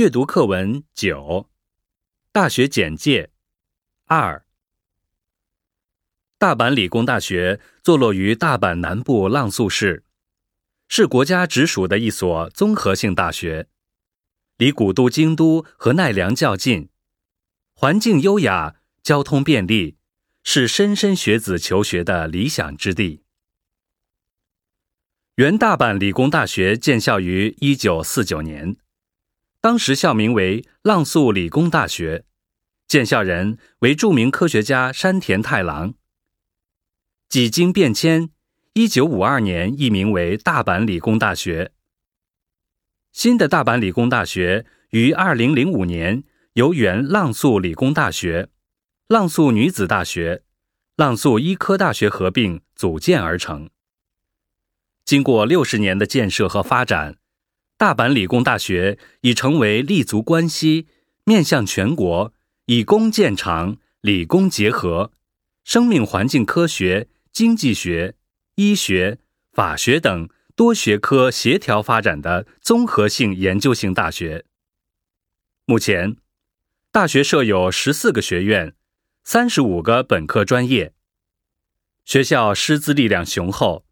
阅读课文九，大学简介二。大阪理工大学坐落于大阪南部浪速市，是国家直属的一所综合性大学，离古都京都和奈良较近，环境优雅，交通便利，是莘莘学子求学的理想之地。原大阪理工大学建校于一九四九年。当时校名为浪速理工大学，建校人为著名科学家山田太郎。几经变迁，一九五二年易名为大阪理工大学。新的大阪理工大学于二零零五年由原浪速理工大学、浪速女子大学、浪速医科大学合并组建而成。经过六十年的建设和发展。大阪理工大学已成为立足关西、面向全国、以工见长、理工结合、生命环境科学、经济学、医学、法学等多学科协调发展的综合性研究型大学。目前，大学设有十四个学院、三十五个本科专业，学校师资力量雄厚。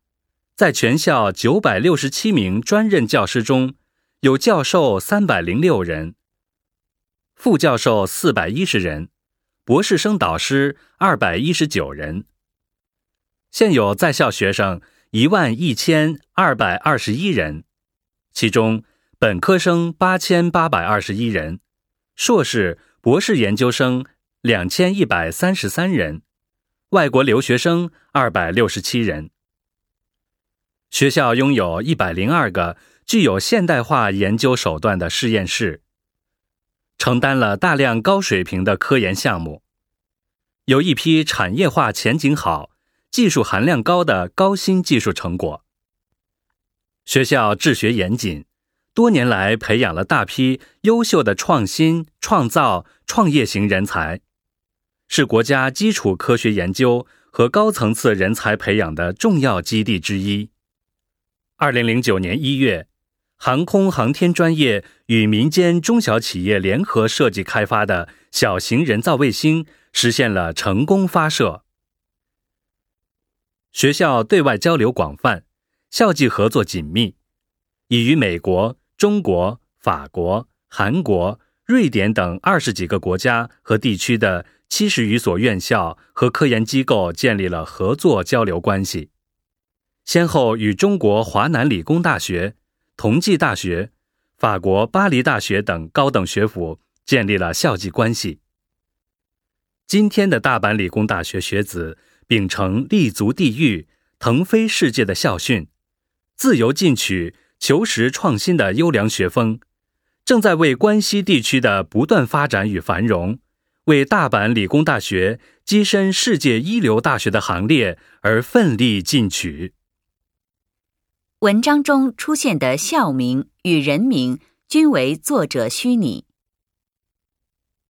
在全校九百六十七名专任教师中，有教授三百零六人，副教授四百一十人，博士生导师二百一十九人。现有在校学生一万一千二百二十一人，其中本科生八千八百二十一人，硕士、博士研究生两千一百三十三人，外国留学生二百六十七人。学校拥有一百零二个具有现代化研究手段的实验室，承担了大量高水平的科研项目，有一批产业化前景好、技术含量高的高新技术成果。学校治学严谨，多年来培养了大批优秀的创新、创造、创业型人才，是国家基础科学研究和高层次人才培养的重要基地之一。二零零九年一月，航空航天专业与民间中小企业联合设计开发的小型人造卫星实现了成功发射。学校对外交流广泛，校际合作紧密，已与美国、中国、法国、韩国、瑞典等二十几个国家和地区的七十余所院校和科研机构建立了合作交流关系。先后与中国华南理工大学、同济大学、法国巴黎大学等高等学府建立了校际关系。今天的大阪理工大学学子秉承立足地域、腾飞世界的校训，自由进取、求实创新的优良学风，正在为关西地区的不断发展与繁荣，为大阪理工大学跻身世界一流大学的行列而奋力进取。文章中出现的校名与人名均为作者虚拟。